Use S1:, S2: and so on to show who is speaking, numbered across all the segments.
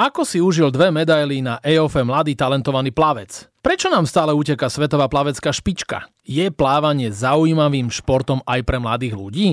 S1: Ako si užil dve medaily na EOF mladý talentovaný plavec? Prečo nám stále uteka svetová plavecká špička? Je plávanie zaujímavým športom aj pre mladých ľudí?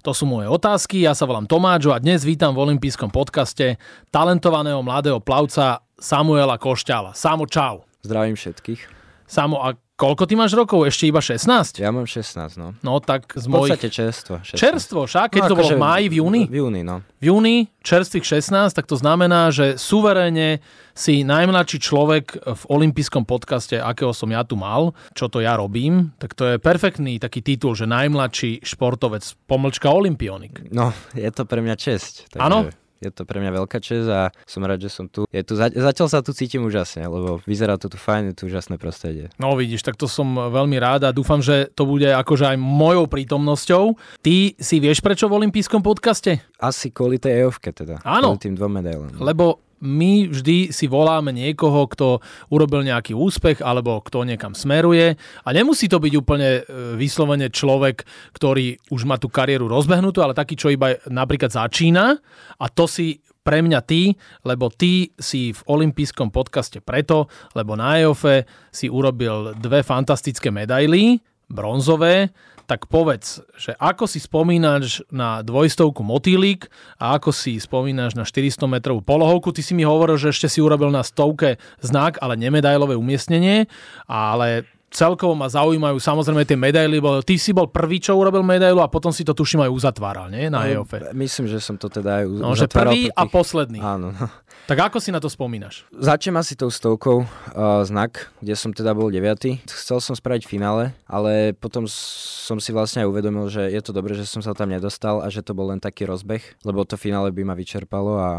S1: To sú moje otázky, ja sa volám Tomáčo a dnes vítam v olympijskom podcaste talentovaného mladého plavca Samuela Košťala. Samo, čau.
S2: Zdravím všetkých.
S1: Samo, a Koľko ty máš rokov? Ešte iba 16?
S2: Ja mám 16, no.
S1: No tak z
S2: mojich... V podstate čerstvo.
S1: 16. Čerstvo, však? Keď no, to bolo v máji, v júni?
S2: V júni, no.
S1: V júni, čerstvých 16, tak to znamená, že suverénne si najmladší človek v olympijskom podcaste, akého som ja tu mal, čo to ja robím, tak to je perfektný taký titul, že najmladší športovec, pomlčka olimpionik.
S2: No, je to pre mňa česť.
S1: Áno?
S2: Je to pre mňa veľká čest a som rád, že som tu. Je tu zatiaľ sa tu cítim úžasne, lebo vyzerá to tu fajn, je tu úžasné prostredie.
S1: No vidíš, tak to som veľmi rád a dúfam, že to bude akože aj mojou prítomnosťou. Ty si vieš prečo v olympijskom podcaste?
S2: Asi kvôli tej EOFke teda.
S1: Áno.
S2: Kvôli tým dvom medailom.
S1: Lebo my vždy si voláme niekoho, kto urobil nejaký úspech alebo kto niekam smeruje. A nemusí to byť úplne e, vyslovene človek, ktorý už má tú kariéru rozbehnutú, ale taký, čo iba napríklad začína. A to si pre mňa ty, lebo ty si v olympijskom podcaste preto, lebo na EOFE si urobil dve fantastické medaily, bronzové, tak povedz, že ako si spomínaš na dvojstovku motýlik a ako si spomínaš na 400 metrovú polohovku. Ty si mi hovoril, že ešte si urobil na stovke znak, ale nemedailové umiestnenie, ale celkovo ma zaujímajú samozrejme tie medaily, lebo ty si bol prvý, čo urobil medailu a potom si to tuším aj uzatváral, nie? Na no.
S2: Myslím, že som to teda aj
S1: uzatváral. No, že prvý tých... a posledný.
S2: Áno. No.
S1: Tak ako si na to spomínaš?
S2: Začnem asi tou stovkou uh, znak, kde som teda bol deviatý. Chcel som spraviť finále, ale potom som si vlastne aj uvedomil, že je to dobré, že som sa tam nedostal a že to bol len taký rozbeh, lebo to finále by ma vyčerpalo a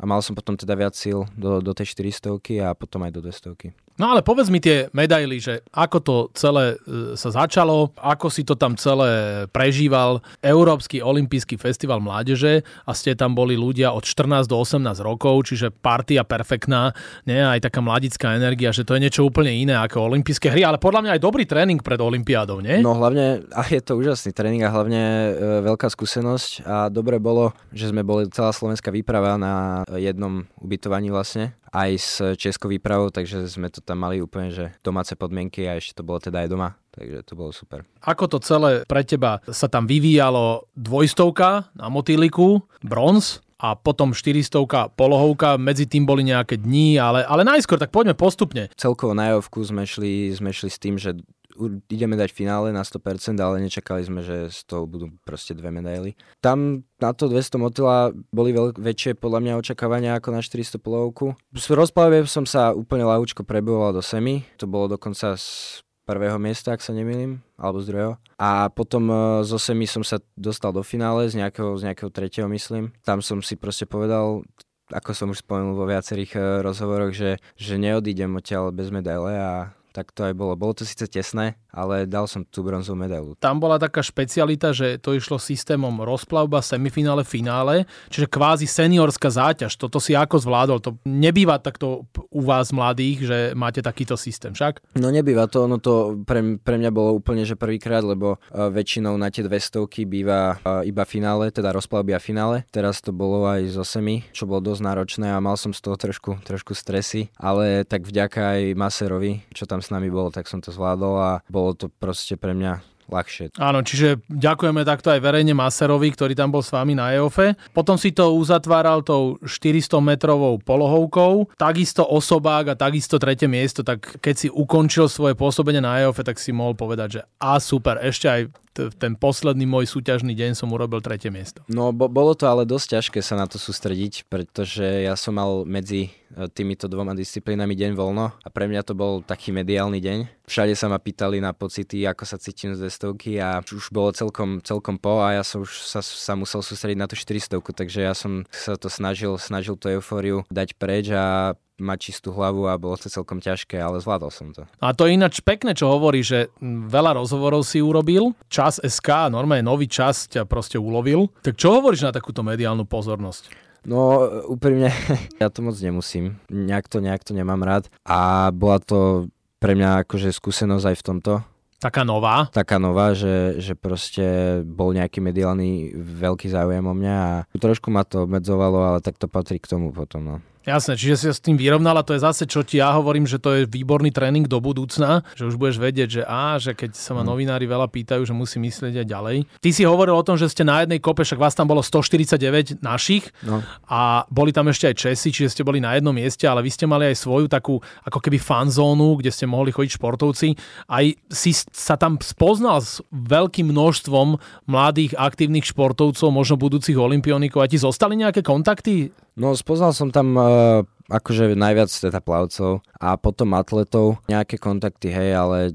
S2: a mal som potom teda viac síl do, do tej 400 a potom aj do 200.
S1: No ale povedz mi tie medaily, že ako to celé e, sa začalo, ako si to tam celé prežíval. Európsky olimpijský festival mládeže a ste tam boli ľudia od 14 do 18 rokov, čiže partia perfektná, nie? aj taká mladická energia, že to je niečo úplne iné ako olympijské hry, ale podľa mňa aj dobrý tréning pred olympiádou, nie?
S2: No hlavne, a je to úžasný tréning a hlavne e, veľká skúsenosť a dobre bolo, že sme boli celá slovenská výprava na jednom ubytovaní vlastne aj s českou výpravou, takže sme to tam mali úplne, že domáce podmienky a ešte to bolo teda aj doma. Takže to bolo super.
S1: Ako to celé pre teba sa tam vyvíjalo dvojstovka na motýliku, bronz, a potom 400 polohovka, medzi tým boli nejaké dní, ale, ale najskôr, tak poďme postupne.
S2: Celkovo na Jovku sme šli, sme šli s tým, že ideme dať finále na 100%, ale nečakali sme, že z toho budú proste dve medaily. Tam na to 200 motila boli veľ, väčšie podľa mňa očakávania ako na 400 polovku. V rozplave som sa úplne ľahúčko preboval do semi, to bolo dokonca z prvého miesta, ak sa nemýlim, alebo z druhého. A potom e, zo semi som sa dostal do finále z nejakého, z nejakého tretieho, myslím. Tam som si proste povedal, ako som už spomenul vo viacerých e, rozhovoroch, že, že neodídem odtiaľ bez medaile a tak to aj bolo. Bolo to síce tesné, ale dal som tú bronzovú medailu.
S1: Tam bola taká špecialita, že to išlo systémom rozplavba, semifinále, finále, čiže kvázi seniorská záťaž. Toto si ako zvládol? To nebýva takto u vás mladých, že máte takýto systém, však?
S2: No nebýva to, ono to pre, pre mňa bolo úplne, že prvýkrát, lebo uh, väčšinou na tie 200 býva uh, iba finále, teda rozplavby a finále. Teraz to bolo aj zo semi, čo bolo dosť náročné a mal som z toho trošku, trošku stresy, ale tak vďaka aj Maserovi, čo tam s nami bol, tak som to zvládol a bolo to proste pre mňa ľahšie.
S1: Áno, čiže ďakujeme takto aj verejne Maserovi, ktorý tam bol s vami na EOFE. Potom si to uzatváral tou 400 metrovou polohovkou, takisto osobák a takisto tretie miesto, tak keď si ukončil svoje pôsobenie na EOFE, tak si mohol povedať, že a super, ešte aj ten posledný môj súťažný deň som urobil tretie miesto.
S2: No, bo, bolo to ale dosť ťažké sa na to sústrediť, pretože ja som mal medzi e, týmito dvoma disciplínami deň voľno a pre mňa to bol taký mediálny deň. Všade sa ma pýtali na pocity, ako sa cítim z destovky a už bolo celkom, celkom po a ja som už sa, sa musel sústrediť na tú 400, takže ja som sa to snažil, snažil tú eufóriu dať preč a mať čistú hlavu a bolo to celkom ťažké, ale zvládol som to.
S1: A to je ináč pekné, čo hovorí, že veľa rozhovorov si urobil, čas SK, normálne nový čas ťa proste ulovil. Tak čo hovoríš na takúto mediálnu pozornosť?
S2: No úprimne, ja to moc nemusím. Nejak to, nejak to nemám rád. A bola to pre mňa akože skúsenosť aj v tomto.
S1: Taká nová?
S2: Taká nová, že, že proste bol nejaký mediálny veľký záujem o mňa a trošku ma to obmedzovalo, ale tak to patrí k tomu potom. No.
S1: Jasné, čiže si s tým vyrovnala, to je zase, čo ti ja hovorím, že to je výborný tréning do budúcna, že už budeš vedieť, že á, že keď sa ma mhm. novinári veľa pýtajú, že musí myslieť aj ďalej. Ty si hovoril o tom, že ste na jednej kope, však vás tam bolo 149 našich no. a boli tam ešte aj Česi, čiže ste boli na jednom mieste, ale vy ste mali aj svoju takú ako keby fanzónu, kde ste mohli chodiť športovci. Aj si sa tam spoznal s veľkým množstvom mladých aktívnych športovcov, možno budúcich olimpionikov. A ti zostali nejaké kontakty?
S2: No, spoznal som tam uh, akože najviac teda plavcov a potom atletov. Nejaké kontakty, hej, ale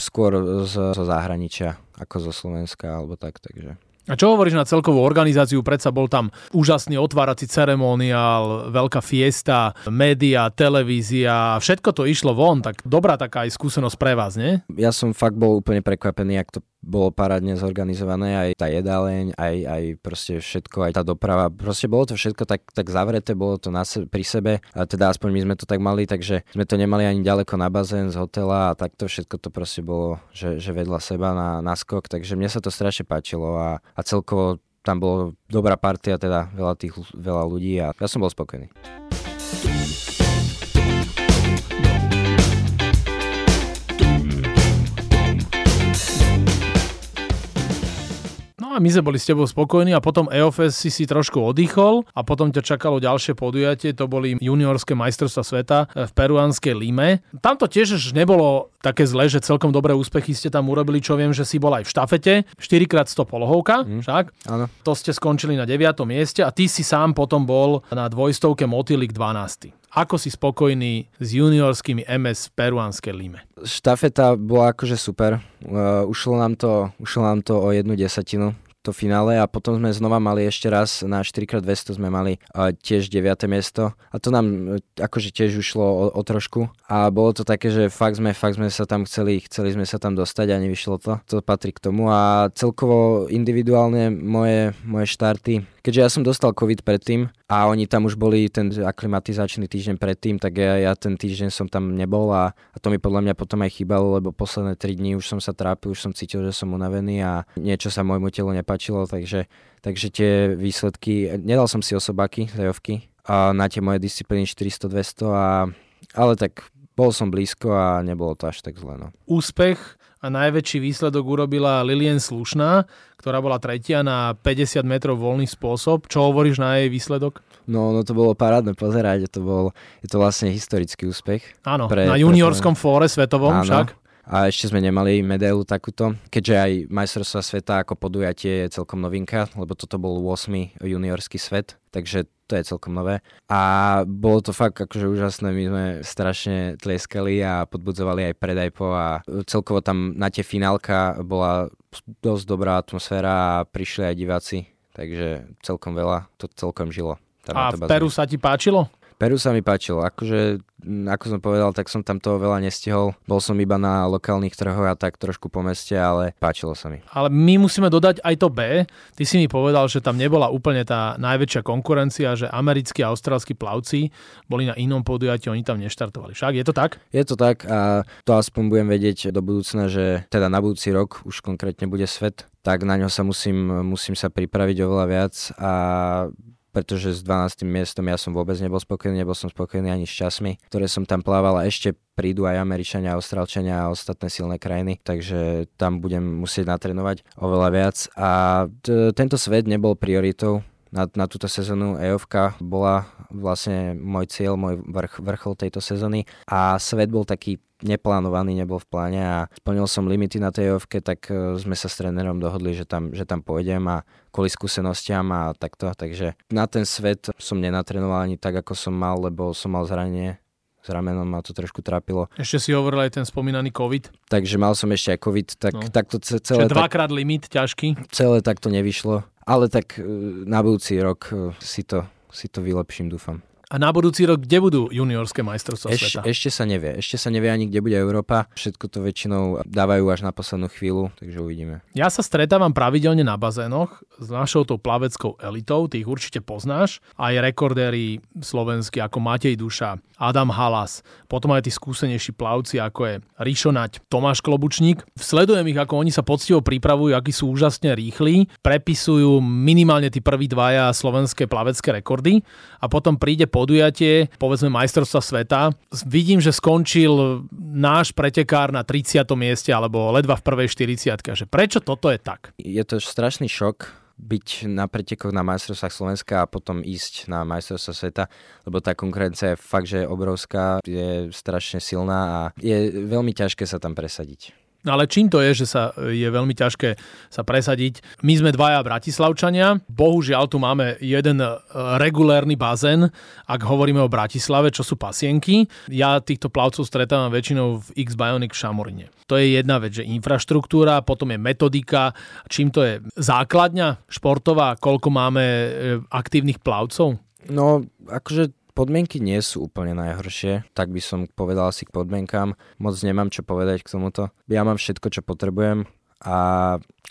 S2: skôr z, zo zahraničia ako zo Slovenska alebo tak, takže...
S1: A čo hovoríš na celkovú organizáciu? Predsa bol tam úžasný otvárací ceremoniál, veľká fiesta, média, televízia, všetko to išlo von, tak dobrá taká aj skúsenosť pre vás, nie?
S2: Ja som fakt bol úplne prekvapený, ak to bolo parádne zorganizované, aj tá jedáleň, aj, aj proste všetko, aj tá doprava. Proste bolo to všetko tak, tak zavreté, bolo to na se, pri sebe, a teda aspoň my sme to tak mali, takže sme to nemali ani ďaleko na bazén z hotela a takto všetko to proste bolo, že, že vedľa seba na, na skok, takže mne sa to strašne páčilo a, a celkovo tam bolo dobrá partia, teda veľa, tých, veľa ľudí a ja som bol spokojný.
S1: A my sme boli s tebou spokojní a potom EOFS si si trošku oddychol a potom ťa čakalo ďalšie podujatie, to boli juniorské majstrovstva sveta v peruánskej Lime. Tam to tiež nebolo také zle, že celkom dobré úspechy ste tam urobili, čo viem, že si bol aj v štafete, 4x100 polohovka, mm. však?
S2: Áno.
S1: To ste skončili na 9. mieste a ty si sám potom bol na dvojstovke Motilik 12. Ako si spokojný s juniorskými MS v peruánskej Lime?
S2: Štafeta bola akože super. Uh, ušlo, nám to, ušlo nám to o jednu desatinu to finále a potom sme znova mali ešte raz na 4x200 sme mali uh, tiež 9. miesto a to nám uh, akože tiež ušlo o, o trošku a bolo to také, že fakt sme, fakt sme sa tam chceli, chceli sme sa tam dostať a nevyšlo to. To patrí k tomu a celkovo individuálne moje, moje štarty keďže ja som dostal COVID predtým a oni tam už boli ten aklimatizačný týždeň predtým, tak ja, ja ten týždeň som tam nebol a, a to mi podľa mňa potom aj chýbalo, lebo posledné 3 dní už som sa trápil, už som cítil, že som unavený a niečo sa môjmu telu nepačilo, takže, takže tie výsledky, nedal som si osobáky, zajovky a na tie moje disciplíny 400-200 a ale tak bol som blízko a nebolo to až tak zle. No.
S1: Úspech a najväčší výsledok urobila Lilien Slušná, ktorá bola tretia na 50 metrov voľný spôsob. Čo hovoríš na jej výsledok?
S2: No, no to bolo parádne pozerať, to bol, je to vlastne historický úspech.
S1: Áno, pre, na juniorskom pre... fóre svetovom Áno. však.
S2: A ešte sme nemali medailu takúto, keďže aj majstrovstva sveta ako podujatie je celkom novinka, lebo toto bol 8. juniorský svet, takže to je celkom nové. A bolo to fakt akože úžasné, my sme strašne tlieskali a podbudzovali aj predaj po a celkovo tam na tie finálka bola dosť dobrá atmosféra a prišli aj diváci, takže celkom veľa, to celkom žilo.
S1: a v Peru sa ti páčilo?
S2: Peru sa mi páčilo, akože ako som povedal, tak som tam toho veľa nestihol. Bol som iba na lokálnych trhoch a tak trošku po meste, ale páčilo sa mi.
S1: Ale my musíme dodať aj to B. Ty si mi povedal, že tam nebola úplne tá najväčšia konkurencia, že americkí a austrálsky plavci boli na inom podujatí, oni tam neštartovali. Však je to tak?
S2: Je to tak a to aspoň budem vedieť do budúcna, že teda na budúci rok už konkrétne bude svet, tak na ňo sa musím, musím sa pripraviť oveľa viac a pretože s 12. miestom ja som vôbec nebol spokojný, nebol som spokojný ani s časmi, ktoré som tam plával ešte prídu aj Američania, Austrálčania a ostatné silné krajiny, takže tam budem musieť natrenovať oveľa viac a t- tento svet nebol prioritou, na, na túto sezónu EOFka bola vlastne môj cieľ, môj vrch, vrchol tejto sezóny. A svet bol taký neplánovaný, nebol v pláne a splnil som limity na tej EOFke, tak e, sme sa s trénerom dohodli, že tam, že tam pôjdem a kvôli skúsenostiam a takto, takže na ten svet som nenatrenoval ani tak, ako som mal, lebo som mal zranenie s ramenom ma to trošku trápilo.
S1: Ešte si hovoril aj ten spomínaný COVID.
S2: Takže mal som ešte aj COVID, tak, no. tak to celé...
S1: Čiže dvakrát tak, limit ťažký.
S2: Celé takto nevyšlo. Ale tak e, na budúci rok e, si to, si to vylepším, dúfam.
S1: A na budúci rok kde budú juniorské majstrovstvá
S2: Eš, sveta? Ešte sa nevie. Ešte sa nevie ani, kde bude Európa. Všetko to väčšinou dávajú až na poslednú chvíľu, takže uvidíme.
S1: Ja sa stretávam pravidelne na bazénoch s našou tou plaveckou elitou, ty ich určite poznáš. Aj rekordéri slovenskí ako Matej Duša, Adam Halas, potom aj tí skúsenejší plavci ako je Nať, Tomáš Klobučník. Sledujem ich, ako oni sa poctivo pripravujú, akí sú úžasne rýchli, prepisujú minimálne tí prví dvaja slovenské plavecké rekordy a potom príde po podujatie, povedzme majstrovstva sveta. Vidím, že skončil náš pretekár na 30. mieste alebo ledva v prvej 40. Že prečo toto je tak?
S2: Je to strašný šok, byť na pretekoch na majstrovstvách Slovenska a potom ísť na majstrovstvá sveta, lebo tá konkurencia je fakt, že je obrovská, je strašne silná a je veľmi ťažké sa tam presadiť.
S1: No ale čím to je, že sa je veľmi ťažké sa presadiť? My sme dvaja Bratislavčania, bohužiaľ tu máme jeden e, regulérny bazén, ak hovoríme o Bratislave, čo sú pasienky. Ja týchto plavcov stretávam väčšinou v X-Bionic v Šamorine. To je jedna vec, že infraštruktúra, potom je metodika, čím to je základňa športová, koľko máme e, aktívnych plavcov?
S2: No, akože Podmienky nie sú úplne najhoršie, tak by som povedal si k podmienkám. Moc nemám čo povedať k tomuto. Ja mám všetko, čo potrebujem a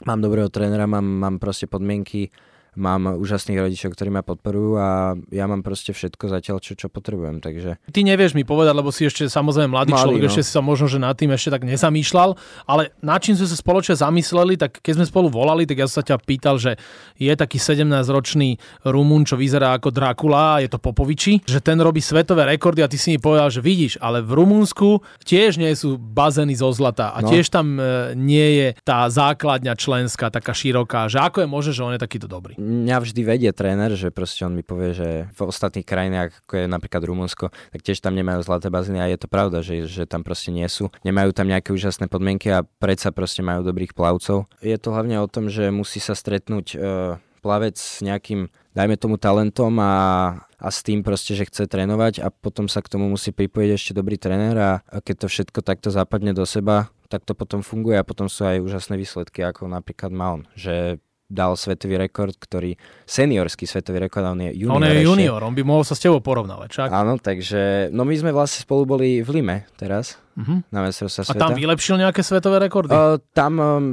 S2: mám dobrého trénera, mám, mám proste podmienky mám úžasných rodičov, ktorí ma podporujú a ja mám proste všetko zatiaľ, čo, čo potrebujem, takže...
S1: Ty nevieš mi povedať, lebo si ešte samozrejme mladý, mladý človek, no. ešte si sa možno, že nad tým ešte tak nezamýšľal, ale nad čím sme sa spoločne zamysleli, tak keď sme spolu volali, tak ja som sa ťa pýtal, že je taký 17-ročný Rumun, čo vyzerá ako Dracula, je to Popoviči, že ten robí svetové rekordy a ty si mi povedal, že vidíš, ale v Rumunsku tiež nie sú bazény zo zlata a no. tiež tam e, nie je tá základňa členská taká široká, že ako je možné, že on je takýto dobrý
S2: mňa vždy vedie tréner, že proste on mi povie, že v ostatných krajinách, ako je napríklad Rumunsko, tak tiež tam nemajú zlaté bazény a je to pravda, že, že tam proste nie sú. Nemajú tam nejaké úžasné podmienky a predsa proste majú dobrých plavcov. Je to hlavne o tom, že musí sa stretnúť uh, plavec s nejakým, dajme tomu talentom a, a s tým proste, že chce trénovať a potom sa k tomu musí pripojiť ešte dobrý tréner a, keď to všetko takto zapadne do seba, tak to potom funguje a potom sú aj úžasné výsledky, ako napríklad má. Že dal svetový rekord, ktorý, seniorský svetový rekord, on je junior.
S1: On je junior, on by mohol sa s tebou porovnávať, čak?
S2: Áno, takže, no my sme vlastne spolu boli v Lime teraz uh-huh. na
S1: sveta. A tam vylepšil nejaké svetové rekordy?
S2: Uh, tam, um,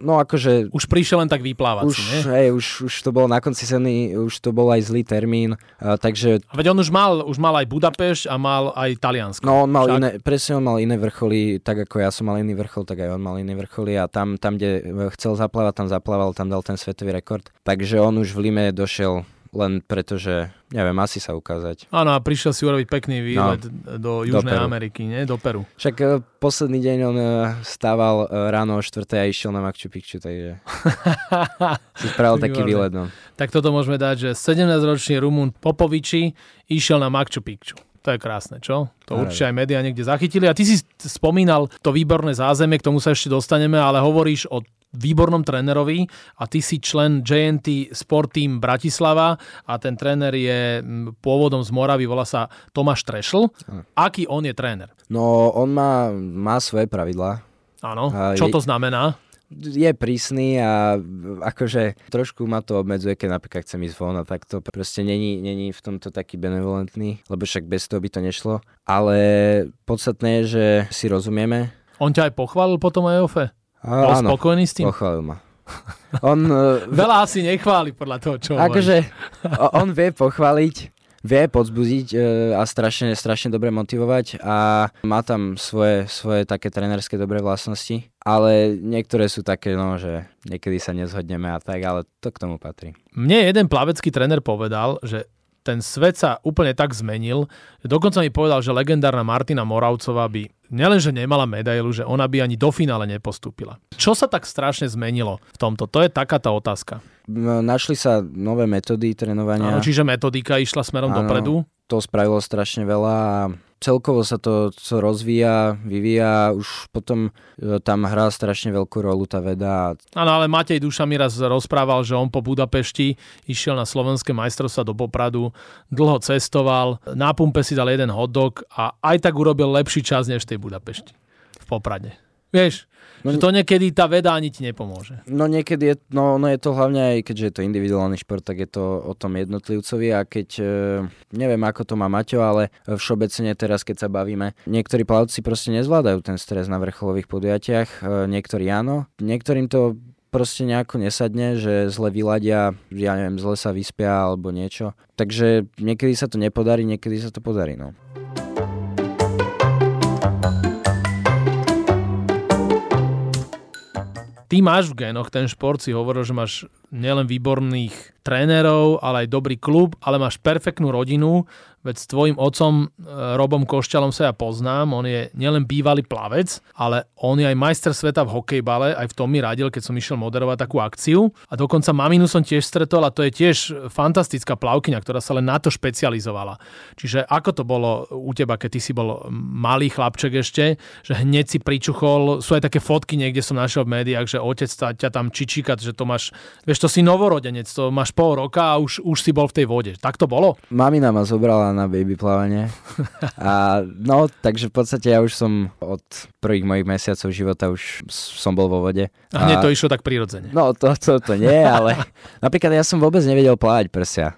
S2: no akože...
S1: Už prišiel len tak vyplávať
S2: už,
S1: nie?
S2: Hej, už, už to bolo na konci sezóny, už to bol aj zlý termín, uh, takže...
S1: A veď on už mal, už mal aj Budapešť a mal aj Taliansko.
S2: No on mal však? iné, presne on mal iné vrcholy, tak ako ja som mal iný vrchol, tak aj on mal iný vrcholy a tam, tam kde chcel zaplávať, tam zaplával, tam dal ten svetový rekord. Takže on už v Lime došiel len preto, že neviem, asi sa ukázať.
S1: Áno, a prišiel si urobiť pekný výlet no, do Južnej do Ameriky, nie? Do Peru.
S2: Však uh, posledný deň on uh, stával uh, ráno o 4. a išiel na Machu Picchu, takže si spravil taký výlet. No.
S1: Tak toto môžeme dať, že 17-ročný Rumun Popoviči išiel na Machu Picchu. To je krásne, čo? To Aj. určite aj médiá niekde zachytili. A ty si spomínal to výborné zázemie, k tomu sa ešte dostaneme, ale hovoríš o výbornom trénerovi a ty si člen JNT Sport Team Bratislava a ten tréner je pôvodom z Moravy, volá sa Tomáš Trešl. Aký on je tréner?
S2: No, on má, má svoje pravidlá.
S1: Áno, čo to znamená?
S2: Je prísny a akože trošku ma to obmedzuje, keď napríklad chcem ísť von a tak to proste není, není v tomto taký benevolentný, lebo však bez toho by to nešlo. Ale podstatné je, že si rozumieme.
S1: On ťa aj pochválil potom aj OFE? Bol áno, spokojný s tým?
S2: Pochválil ma. On, uh,
S1: Veľa asi nechváli podľa toho, čo
S2: Akože on vie pochváliť, vie podzbudiť uh, a strašne, strašne dobre motivovať a má tam svoje, svoje také trenerské dobré vlastnosti, ale niektoré sú také, no, že niekedy sa nezhodneme a tak, ale to k tomu patrí.
S1: Mne jeden plavecký tréner povedal, že ten svet sa úplne tak zmenil, že dokonca mi povedal, že legendárna Martina Moravcová by nielenže nemala medailu, že ona by ani do finále nepostúpila. Čo sa tak strašne zmenilo v tomto? To je taká tá otázka.
S2: Našli sa nové metódy trénovania.
S1: Áno, čiže metodika išla smerom Áno, dopredu?
S2: To spravilo strašne veľa a celkovo sa to co rozvíja, vyvíja, už potom e, tam hrá strašne veľkú rolu tá veda.
S1: Áno, ale Matej Duša mi raz rozprával, že on po Budapešti išiel na slovenské majstrovstva do Popradu, dlho cestoval, na pumpe si dal jeden hotdog a aj tak urobil lepší čas než tej Budapešti v Poprade. Vieš, No, že to niekedy tá veda ani ti nepomôže.
S2: No niekedy je, no, no je to hlavne aj, keďže je to individuálny šport, tak je to o tom jednotlivcovi a keď, e, neviem ako to má Maťo, ale všeobecne teraz, keď sa bavíme, niektorí plavci proste nezvládajú ten stres na vrcholových podujatiach, e, niektorí áno, niektorým to proste nejako nesadne, že zle vyladia, ja neviem, zle sa vyspia alebo niečo. Takže niekedy sa to nepodarí, niekedy sa to podarí, no.
S1: Ty máš v génoch ten šport, si hovoril, že máš nielen výborných trénerov, ale aj dobrý klub, ale máš perfektnú rodinu, veď s tvojim otcom e, Robom Košťalom sa ja poznám, on je nielen bývalý plavec, ale on je aj majster sveta v hokejbale, aj v tom mi radil, keď som išiel moderovať takú akciu. A dokonca maminu som tiež stretol a to je tiež fantastická plavkyňa, ktorá sa len na to špecializovala. Čiže ako to bolo u teba, keď ty si bol malý chlapček ešte, že hneď si pričuchol, sú aj také fotky niekde som našiel v médiách, že otec ťa tam čičíka, že to máš, vieš, to si novorodenec, to máš pol roka a už, už si bol v tej vode. Tak to bolo?
S2: Mamina ma zobrala na baby plávanie. A no, takže v podstate ja už som od prvých mojich mesiacov života už som bol vo vode.
S1: A hneď to išlo tak prirodzene.
S2: No, to, to, to nie, ale napríklad ja som vôbec nevedel plávať prsia.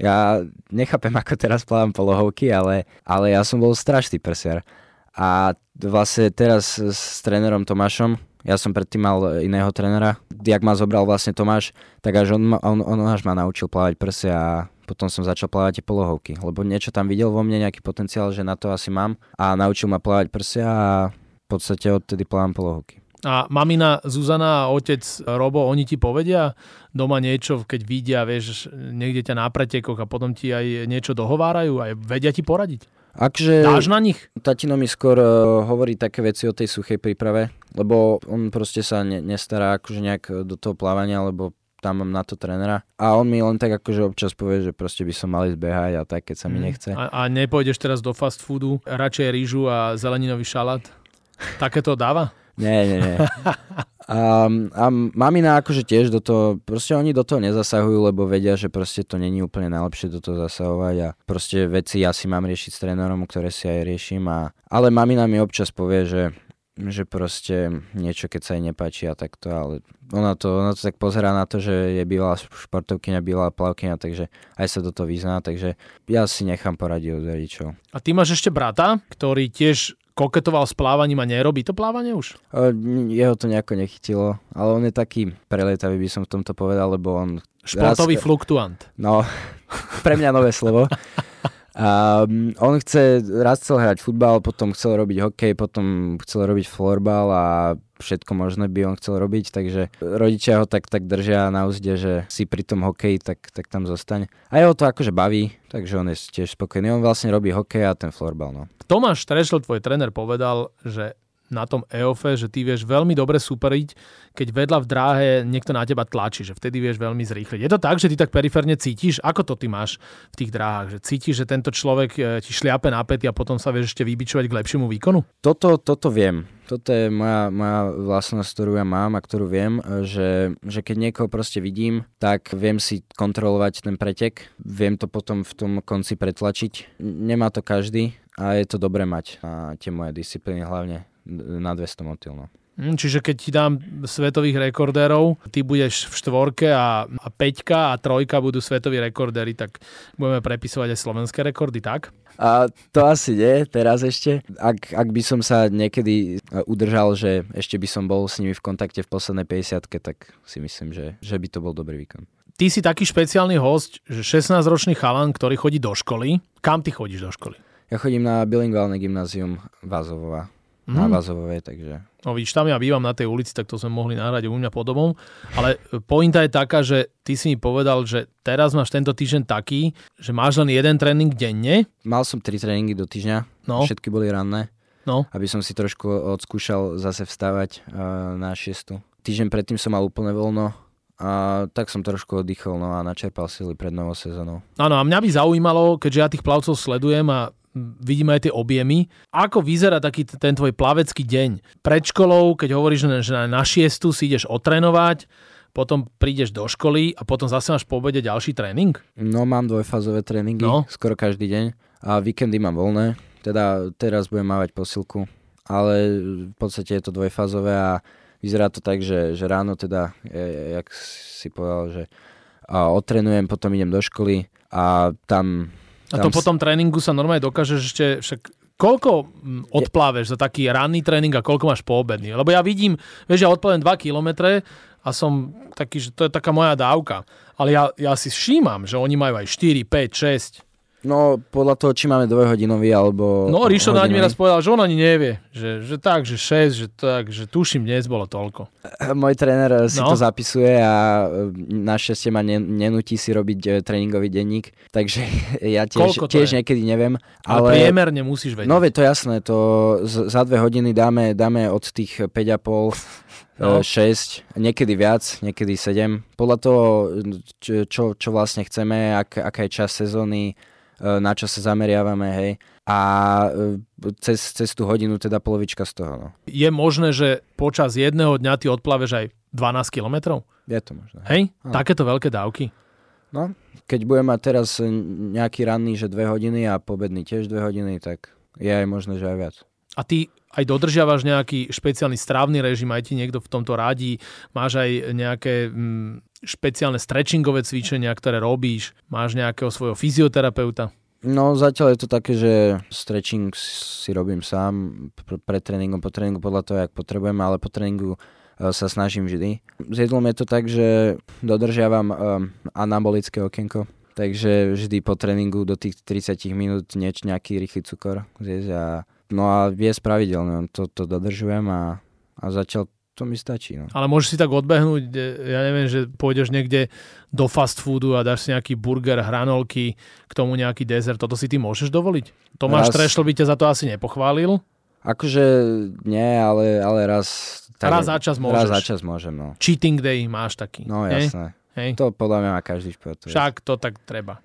S2: Ja nechápem, ako teraz plávam polohovky, ale, ale ja som bol strašný prsiar. A vlastne teraz s trénerom Tomášom, ja som predtým mal iného trénera, jak ma zobral vlastne Tomáš, tak až on, on, on až ma naučil plávať prsia a potom som začal plávať tie polohovky, lebo niečo tam videl vo mne, nejaký potenciál, že na to asi mám a naučil ma plávať prsia a v podstate odtedy plávam polohovky.
S1: A mamina Zuzana a otec Robo, oni ti povedia doma niečo, keď vidia, vieš, niekde ťa na pretekoch a potom ti aj niečo dohovárajú a vedia ti poradiť?
S2: Akže
S1: Dáš na nich?
S2: Tatino mi skôr uh, hovorí také veci o tej suchej príprave, lebo on proste sa ne, nestará akože nejak do toho plávania, lebo tam mám na to trénera. A on mi len tak akože občas povie, že proste by som mal ísť behať a tak, keď sa mi mm. nechce.
S1: A, a nepôjdeš teraz do fast foodu, radšej rýžu a zeleninový šalát? Také to dáva?
S2: Nie, nie, nie. A, a mamina akože tiež do toho, proste oni do toho nezasahujú, lebo vedia, že proste to není úplne najlepšie do toho zasahovať a proste veci ja si mám riešiť s trénerom, ktoré si aj riešim a, ale mamina mi občas povie, že že proste niečo, keď sa jej nepáči a takto, ale ona to, ona to tak pozerá na to, že je bývalá športovkyňa, bývalá plavkyňa, takže aj sa do toho vyzná, takže ja si nechám poradiť od rodičov.
S1: A ty máš ešte brata, ktorý tiež koketoval s plávaním a nerobí to plávanie už?
S2: Jeho to nejako nechytilo, ale on je taký prelietavý, by som v tomto povedal, lebo on...
S1: Športový raz... fluktuant.
S2: No, pre mňa nové slovo. A on chce, raz chcel hrať futbal, potom chcel robiť hokej, potom chcel robiť florbal a všetko možné by on chcel robiť, takže rodičia ho tak, tak držia na úzde, že si pri tom hokeji, tak, tak tam zostane. A jeho to akože baví, takže on je tiež spokojný. On vlastne robí hokej a ten florbal. No.
S1: Tomáš Trešl, tvoj tréner, povedal, že na tom EOFE, že ty vieš veľmi dobre superiť, keď vedľa v dráhe niekto na teba tlačí, že vtedy vieš veľmi zrýchliť. Je to tak, že ty tak periférne cítiš? Ako to ty máš v tých dráhach? Že cítiš, že tento človek e, ti šliape na pety a potom sa vieš ešte vybičovať k lepšiemu výkonu?
S2: Toto, toto viem. Toto je moja, moja vlastnosť, ktorú ja mám a ktorú viem, e, že, že keď niekoho proste vidím, tak viem si kontrolovať ten pretek, viem to potom v tom konci pretlačiť. Nemá to každý a je to dobré mať na tie moje disciplíny hlavne na 200 motil. No.
S1: Hm, čiže keď ti dám svetových rekordérov, ty budeš v štvorke a, a peťka a trojka budú svetoví rekordéri, tak budeme prepisovať aj slovenské rekordy, tak?
S2: A to asi nie, teraz ešte. Ak, ak by som sa niekedy udržal, že ešte by som bol s nimi v kontakte v poslednej 50 tak si myslím, že, že by to bol dobrý výkon.
S1: Ty si taký špeciálny host, že 16-ročný chalan, ktorý chodí do školy. Kam ty chodíš do školy?
S2: Ja chodím na bilingválne gymnázium Vázovova mm. na Vazovovej, takže...
S1: No vidíš, tam ja bývam na tej ulici, tak to sme mohli nahrať u mňa pod domom. Ale pointa je taká, že ty si mi povedal, že teraz máš tento týždeň taký, že máš len jeden tréning denne.
S2: Mal som tri tréningy do týždňa, no. všetky boli ranné. No. Aby som si trošku odskúšal zase vstávať uh, na šiestu. Týždeň predtým som mal úplne voľno, a tak som trošku oddychol no a načerpal sily pred novou sezónou.
S1: Áno, a mňa by zaujímalo, keďže ja tých plavcov sledujem a vidíme aj tie objemy. Ako vyzerá taký ten tvoj plavecký deň? Pred školou, keď hovoríš, že na šiestu si ideš otrénovať, potom prídeš do školy a potom zase máš po obede ďalší tréning?
S2: No, mám dvojfázové tréningy, no. skoro každý deň. A víkendy mám voľné, teda teraz budem mávať posilku, ale v podstate je to dvojfázové a vyzerá to tak, že, že ráno teda, jak si povedal, že a otrenujem, potom idem do školy a tam
S1: a to po tom tréningu sa normálne dokážeš ešte však Koľko mm, odpláveš za taký ranný tréning a koľko máš poobedný? Lebo ja vidím, vieš, ja odplávam 2 km a som taký, že to je taká moja dávka. Ale ja, ja si všímam, že oni majú aj 4, 5,
S2: No, podľa toho, či máme dvojhodinový, alebo...
S1: No, Rišo Naď mi raz povedal, že on ani nevie. Že, že tak, že 6, že tak, že tuším, dnes bolo toľko.
S2: Môj tréner si
S1: No.
S2: to zapisuje a e, našťastie ma ne, nenutí si robiť e, tréningový denník, takže ja tiež, tiež
S1: je?
S2: niekedy neviem.
S1: Ale,
S2: Ale,
S1: priemerne musíš vedieť.
S2: No, veď to jasné, to z, za dve hodiny dáme, dáme od tých 5,5
S1: No.
S2: no. 6, niekedy viac, niekedy 7. Podľa toho, čo, čo, vlastne chceme, ak, aká je čas sezóny, e, na čo sa zameriavame, hej. A e, cez, cez tú hodinu teda polovička z toho, no.
S1: Je možné, že počas jedného dňa ty odplaveš aj 12 kilometrov?
S2: Je to možné.
S1: Hej?
S2: Áno.
S1: Takéto veľké dávky?
S2: No, keď budem mať teraz e, nejaký ranný, že 2 hodiny a pobedný tiež 2 hodiny, tak je aj možné, že aj viac.
S1: A ty aj dodržiavaš nejaký špeciálny strávny režim, aj ti niekto v tomto radí, máš aj nejaké mm, špeciálne stretchingové cvičenia, ktoré robíš, máš nejakého svojho fyzioterapeuta.
S2: No zatiaľ je to také, že stretching si robím sám pr- pred tréningom, po tréningu podľa toho, jak potrebujem, ale po tréningu e, sa snažím vždy. S jedlom je to tak, že dodržiavam um, anabolické okienko, takže vždy po tréningu do tých 30 minút nieč, nejaký rýchly cukor zjesť a no a jesť pravidelne, to, to dodržujem a, a zatiaľ to mi stačí. No.
S1: Ale môžeš si tak odbehnúť, e, ja neviem, že pôjdeš niekde do fast foodu a dáš si nejaký burger, hranolky, k tomu nejaký dezert, toto si ty môžeš dovoliť? Tomáš
S2: Raz-
S1: Trešl by ťa za to asi nepochválil.
S2: Akože nie, ale, ale raz...
S1: Raz za čas
S2: Raz
S1: môžeš.
S2: za čas môžem, no.
S1: Cheating day máš taký.
S2: No jasné.
S1: Hej?
S2: To podľa mňa má každý šport.
S1: Však to tak treba.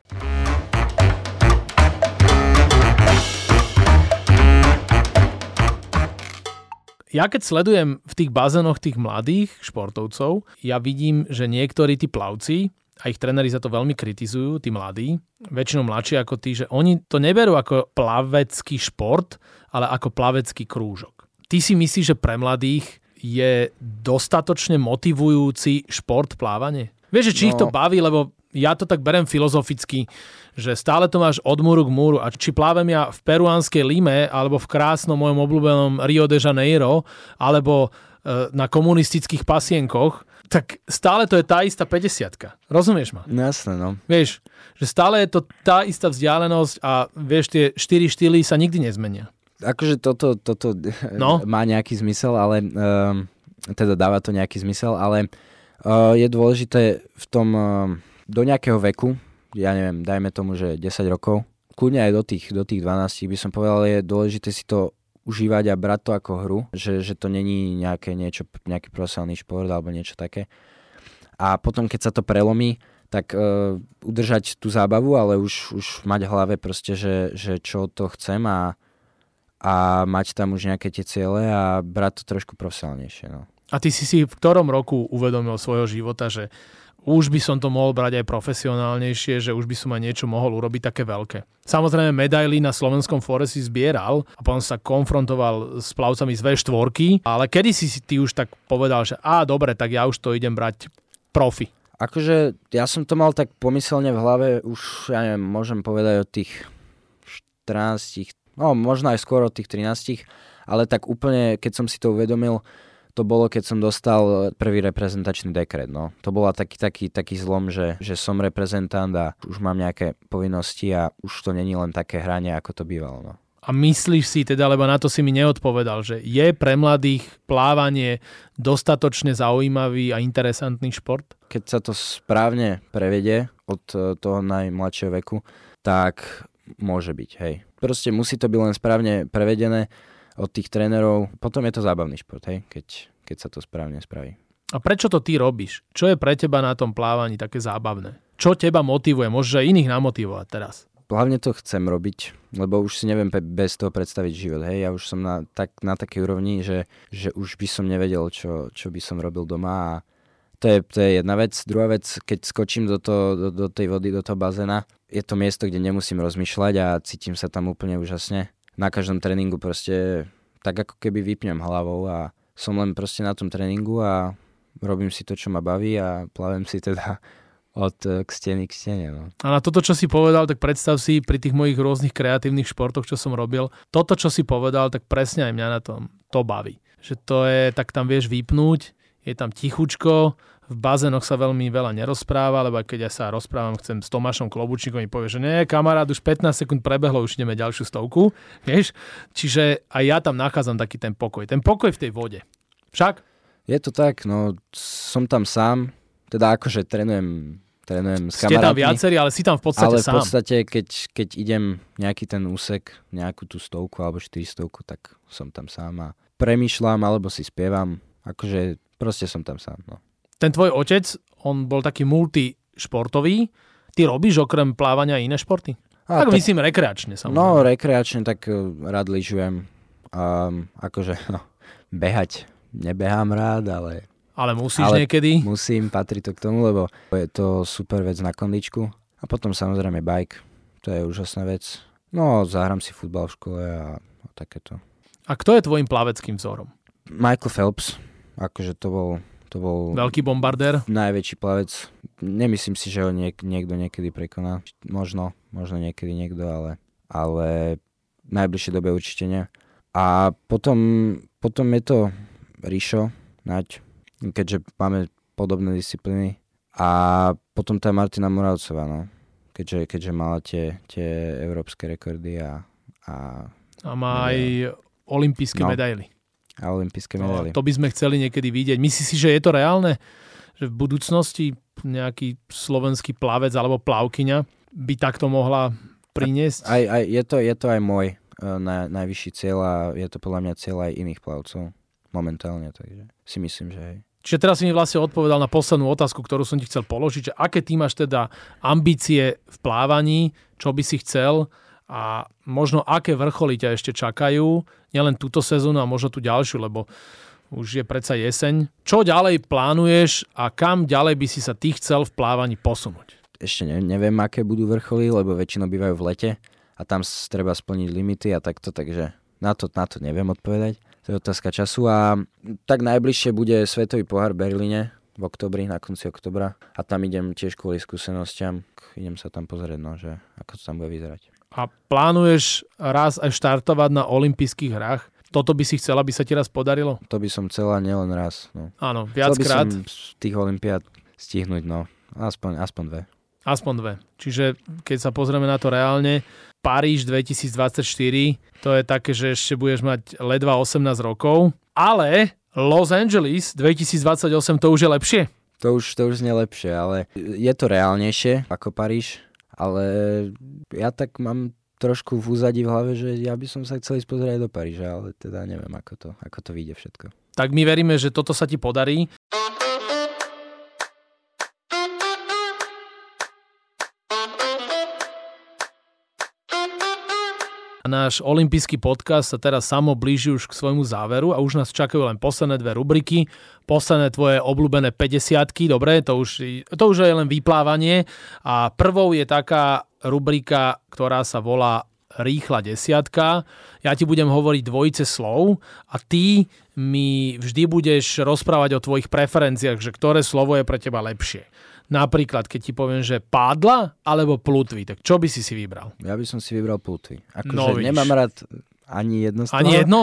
S1: Ja keď sledujem v tých bazénoch tých mladých športovcov, ja vidím, že niektorí tí plavci, a ich tréneri za to veľmi kritizujú, tí mladí, väčšinou mladší ako tí, že oni to neberú ako plavecký šport, ale ako plavecký krúžok. Ty si myslíš, že pre mladých je dostatočne motivujúci šport plávanie? Vieš, že či ich to
S2: No.
S1: baví, lebo ja to tak berem filozoficky, že stále to máš od múru k múru a či plávem ja v peruánskej Lime alebo v krásnom mojom obľúbenom Rio de Janeiro alebo e, na komunistických pasienkoch, tak stále to je tá istá 50 Rozumieš ma?
S2: No jasné, no.
S1: Vieš, že stále je to tá istá vzdialenosť a vieš, tie 4 štýly sa nikdy nezmenia.
S2: Akože toto, toto
S1: No.
S2: má nejaký zmysel, ale um, teda dáva to nejaký zmysel, ale uh, je dôležité v tom uh, do nejakého veku, ja neviem, dajme tomu, že 10 rokov, kľudne aj do tých, do tých 12 by som povedal, je dôležité si to užívať a brať to ako hru, že, že to není nejaké niečo, nejaký profesionálny šport alebo niečo také. A potom, keď sa to prelomí, tak uh, udržať tú zábavu, ale už, už mať v hlave proste, že, že čo to chcem a, a mať tam už nejaké tie ciele a brať to trošku profesionálnejšie. No.
S1: A ty si si v ktorom roku uvedomil svojho života, že už by som to mohol brať aj profesionálnejšie, že už by som aj niečo mohol urobiť také veľké. Samozrejme, medaily na slovenskom fóre si zbieral a potom sa konfrontoval s plavcami z V4, ale kedy si ty už tak povedal, že a dobre, tak ja už to idem brať profi.
S2: Akože ja som to mal tak pomyselne v hlave už, ja neviem, môžem povedať od tých 14, no možno aj skôr od tých 13, ale tak úplne, keď som si to uvedomil, to bolo, keď som dostal prvý reprezentačný dekret. No. To bola taký, taký, taký zlom, že, že som reprezentant a už mám nejaké povinnosti a už to není len také hranie, ako to bývalo. No.
S1: A myslíš si teda, lebo na to si mi neodpovedal, že je pre mladých plávanie dostatočne zaujímavý a interesantný šport?
S2: Keď sa to správne prevedie od eh, toho najmladšieho veku, tak môže byť, hej. Proste musí to byť len správne prevedené od tých trénerov. Potom je to zábavný šport, hej, keď, keď sa to správne spraví.
S1: A prečo to ty robíš? Čo je pre teba na tom plávaní také zábavné? Čo teba motivuje? Môžeš aj iných namotivovať teraz.
S2: Hlavne to chcem robiť, lebo už si neviem bez toho predstaviť život. Hej, ja už som na, tak, na takej úrovni, že, že už by som nevedel, čo, čo by som robil doma a to je, to je jedna vec. Druhá vec, keď skočím do, to, do, do tej vody, do toho bazéna, je to miesto, kde nemusím rozmýšľať a cítim sa tam úplne úžasne. Na každom tréningu proste tak ako keby vypnem hlavou a som len proste na tom tréningu a robím si to, čo ma baví a plavem si teda od eh, k steny k stene. No.
S1: A na toto, čo si povedal, tak predstav si pri tých mojich rôznych kreatívnych športoch, čo som robil, toto, čo si povedal, tak presne aj mňa na tom to baví. Že to je, tak tam vieš vypnúť, je tam tichučko, v bazénoch sa veľmi veľa nerozpráva, lebo keď ja sa rozprávam, chcem s Tomášom Klobučníkom, mi povie, že nie, kamarát, už 15 sekúnd prebehlo, už ideme ďalšiu stovku, vieš? Čiže aj ja tam nachádzam taký ten pokoj. Ten pokoj v tej vode. Však?
S2: Je to tak, no som tam sám, teda akože trénujem, trénujem s
S1: Ste tam viacerí, ale si tam v podstate
S2: ale
S1: sám.
S2: v podstate, keď, keď idem nejaký ten úsek, nejakú tú stovku alebo 400, tak som tam sám a premýšľam alebo si spievam, akože proste som tam sám, no
S1: ten tvoj otec, on bol taký multišportový. Ty robíš okrem plávania iné športy? A, tak, tak myslím rekreačne samozrejme.
S2: No, rekreačne tak uh, rád lyžujem. Um, akože, no, behať nebehám rád, ale...
S1: Ale musíš ale niekedy?
S2: Musím, patrí to k tomu, lebo je to super vec na kondičku. A potom samozrejme bike, to je úžasná vec. No, zahrám si futbal v škole a, a takéto.
S1: A kto je tvojim plaveckým vzorom?
S2: Michael Phelps, akože to bol to bol...
S1: Veľký bombardér?
S2: Najväčší plavec. Nemyslím si, že ho niek- niekto niekedy prekoná. Možno, možno niekedy niekto, ale, ale v najbližšej dobe určite nie. A potom, potom je to Ríšo, Naď, keďže máme podobné disciplíny. A potom tá Martina Moravcová, no. Keďže, keďže mala tie, tie európske rekordy a... A,
S1: a má aj olympijské no. medaily
S2: a olympijské medaily.
S1: No, to by sme chceli niekedy vidieť. Myslíš si, že je to reálne? Že v budúcnosti nejaký slovenský plavec alebo plavkyňa by takto mohla priniesť?
S2: Aj, aj, je, to, je to aj môj uh, na, najvyšší cieľ a je to podľa mňa cieľ aj iných plavcov momentálne, takže si myslím, že hej.
S1: Čiže teraz si mi vlastne odpovedal na poslednú otázku, ktorú som ti chcel položiť, že aké ty máš teda ambície v plávaní, čo by si chcel a možno aké vrcholy ťa ešte čakajú, nielen túto sezónu a možno tú ďalšiu, lebo už je predsa jeseň. Čo ďalej plánuješ a kam ďalej by si sa ty chcel v plávaní posunúť?
S2: Ešte ne, neviem, aké budú vrcholy, lebo väčšinou bývajú v lete a tam treba splniť limity a takto, takže na to, na to neviem odpovedať. To je otázka času a tak najbližšie bude Svetový pohár v Berlíne v oktobri, na konci oktobra a tam idem tiež kvôli skúsenostiam. Idem sa tam pozrieť, no, že ako to tam bude vyzerať
S1: a plánuješ raz aj štartovať na olympijských hrách, toto by si chcela, aby sa ti raz podarilo?
S2: To by som chcela nielen raz. No.
S1: Áno, viackrát.
S2: Chcel by som tých olympiád stihnúť, no. Aspoň, aspoň dve.
S1: Aspoň dve. Čiže keď sa pozrieme na to reálne, Paríž 2024, to je také, že ešte budeš mať ledva 18 rokov, ale Los Angeles 2028 to už je lepšie?
S2: To už, to už znie lepšie, ale je to reálnejšie ako Paríž ale ja tak mám trošku v úzadí v hlave, že ja by som sa chcel ísť pozrieť do Paríža, ale teda neviem, ako to, ako to vyjde všetko.
S1: Tak my veríme, že toto sa ti podarí. Náš olimpijský podcast sa teraz samo blíži už k svojmu záveru a už nás čakajú len posledné dve rubriky. Posledné tvoje obľúbené 50 dobre, to už, to už je len vyplávanie. A prvou je taká rubrika, ktorá sa volá rýchla desiatka. Ja ti budem hovoriť dvojice slov a ty mi vždy budeš rozprávať o tvojich preferenciách, že ktoré slovo je pre teba lepšie. Napríklad, keď ti poviem, že pádla alebo plutvy, tak čo by si si vybral?
S2: Ja by som si vybral plutvy. Akože no, nemám rád ani jedno z toho,
S1: Ani jedno?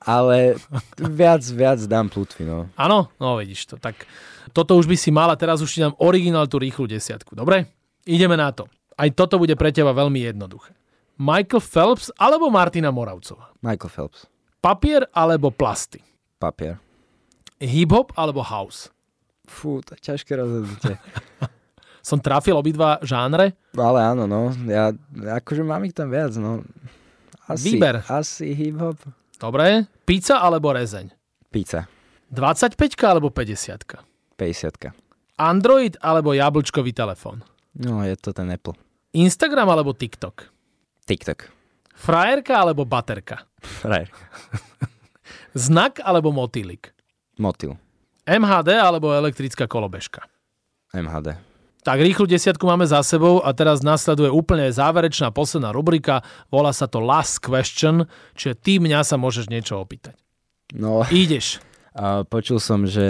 S2: Ale viac, viac dám plutvy, no.
S1: Áno? No vidíš to. Tak toto už by si mala, teraz už ti dám originál tú rýchlu desiatku. Dobre? Ideme na to. Aj toto bude pre teba veľmi jednoduché. Michael Phelps alebo Martina Moravcová?
S2: Michael Phelps.
S1: Papier alebo plasty?
S2: Papier.
S1: Hip-hop alebo house?
S2: Fú, to je ťažké rozhodnutie.
S1: Som trafil obidva žánre?
S2: Ale áno, no. Ja, akože mám ich tam viac, no.
S1: Asi, Výber.
S2: Asi hip-hop.
S1: Dobre. Pizza alebo rezeň?
S2: Pizza.
S1: 25 alebo 50
S2: 50
S1: Android alebo jablčkový telefón?
S2: No, je to ten Apple.
S1: Instagram alebo TikTok?
S2: TikTok.
S1: Frajerka alebo baterka?
S2: Frajerka.
S1: Znak alebo motýlik?
S2: Motil.
S1: MHD alebo elektrická kolobežka?
S2: MHD.
S1: Tak rýchlu desiatku máme za sebou a teraz nasleduje úplne záverečná posledná rubrika. Volá sa to Last Question, čiže ty mňa sa môžeš niečo opýtať.
S2: No,
S1: Ideš.
S2: A počul som, že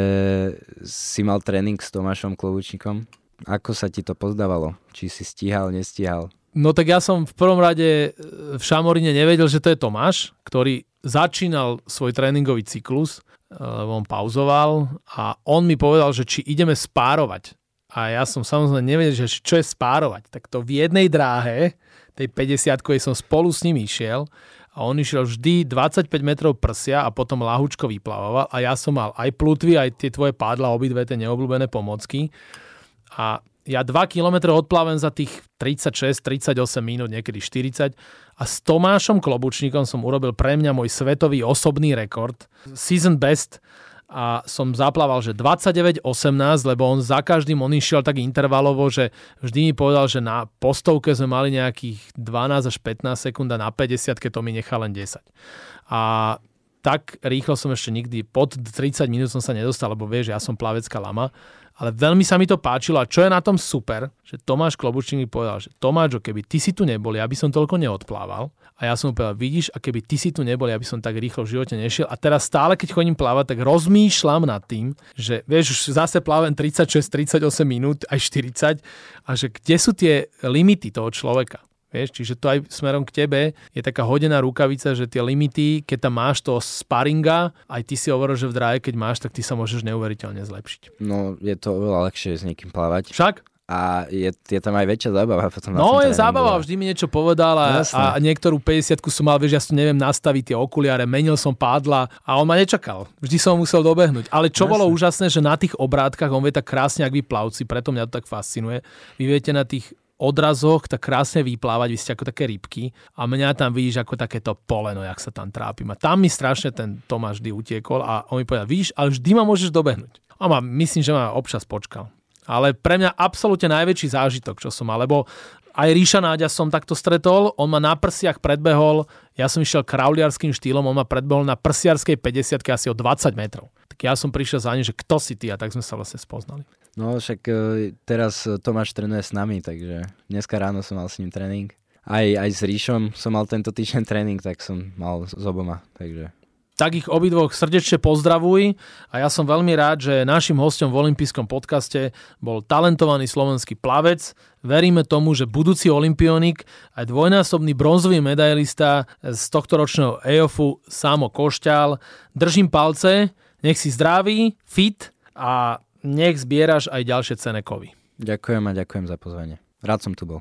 S2: si mal tréning s Tomášom Klobučníkom. Ako sa ti to pozdávalo? Či si stíhal, nestíhal?
S1: No tak ja som v prvom rade v Šamorine nevedel, že to je Tomáš, ktorý začínal svoj tréningový cyklus lebo on pauzoval a on mi povedal, že či ideme spárovať. A ja som samozrejme nevedel, že čo je spárovať. Tak to v jednej dráhe, tej 50 som spolu s ním išiel a on išiel vždy 25 metrov prsia a potom lahučko vyplavoval a ja som mal aj plutvy, aj tie tvoje pádla, obidve tie neobľúbené pomocky. A ja 2 km odplavem za tých 36, 38 minút, niekedy 40 a s Tomášom Klobučníkom som urobil pre mňa môj svetový osobný rekord. Season best a som zaplával, že 29-18, lebo on za každým on išiel tak intervalovo, že vždy mi povedal, že na postovke sme mali nejakých 12 až 15 sekúnd a na 50, keď to mi nechá len 10. A tak rýchlo som ešte nikdy, pod 30 minút som sa nedostal, lebo vieš, ja som plavecká lama ale veľmi sa mi to páčilo a čo je na tom super, že Tomáš Klobučník mi povedal, že Tomáš, keby ty si tu nebol, ja by som toľko neodplával. A ja som mu povedal, vidíš, a keby ty si tu nebol, ja by som tak rýchlo v živote nešiel. A teraz stále, keď chodím plávať, tak rozmýšľam nad tým, že vieš, už zase plávam 36, 38 minút, aj 40 a že kde sú tie limity toho človeka. Vieš, čiže to aj smerom k tebe je taká hodená rukavica, že tie limity, keď tam máš to sparinga, aj ty si hovoril, že v dráje, keď máš, tak ty sa môžeš neuveriteľne zlepšiť.
S2: No, je to oveľa ľahšie s niekým plávať.
S1: Však?
S2: A je, je tam aj väčšia zábava potom
S1: No, je zábava, vždy mi niečo povedal a, a niektorú 50 som mal, vieš, ja si neviem nastaviť tie okuliare, menil som pádla a on ma nečakal. Vždy som musel dobehnúť. Ale čo Jasne. bolo úžasné, že na tých obrátkach on vie tak krásne, ak vy plavci, preto mňa to tak fascinuje. Vy viete na tých odrazoch tak krásne vyplávať, vy ste ako také rybky a mňa tam vidíš ako takéto poleno, jak sa tam trápim. A tam mi strašne ten Tomáš vždy utiekol a on mi povedal, vidíš, ale vždy ma môžeš dobehnúť. A ma, myslím, že ma občas počkal. Ale pre mňa absolútne najväčší zážitok, čo som mal, lebo aj Ríša Náďa som takto stretol, on ma na prsiach predbehol, ja som išiel krauliarským štýlom, on ma predbehol na prsiarskej 50 asi o 20 metrov. Ja som prišiel za ním, že kto si ty a tak sme sa vlastne spoznali.
S2: No však e, teraz Tomáš trénuje s nami, takže dneska ráno som mal s ním tréning. Aj, aj s Ríšom som mal tento týždeň tréning, tak som mal s oboma, takže
S1: tak ich obidvoch srdečne pozdravuj a ja som veľmi rád, že našim hostom v olympijskom podcaste bol talentovaný slovenský plavec. Veríme tomu, že budúci olimpionik aj dvojnásobný bronzový medailista z tohto ročného EOFu Samo Košťal. Držím palce, nech si zdravý, fit a nech zbieraš aj ďalšie cené.
S2: Ďakujem a ďakujem za pozvanie. Rád som tu bol.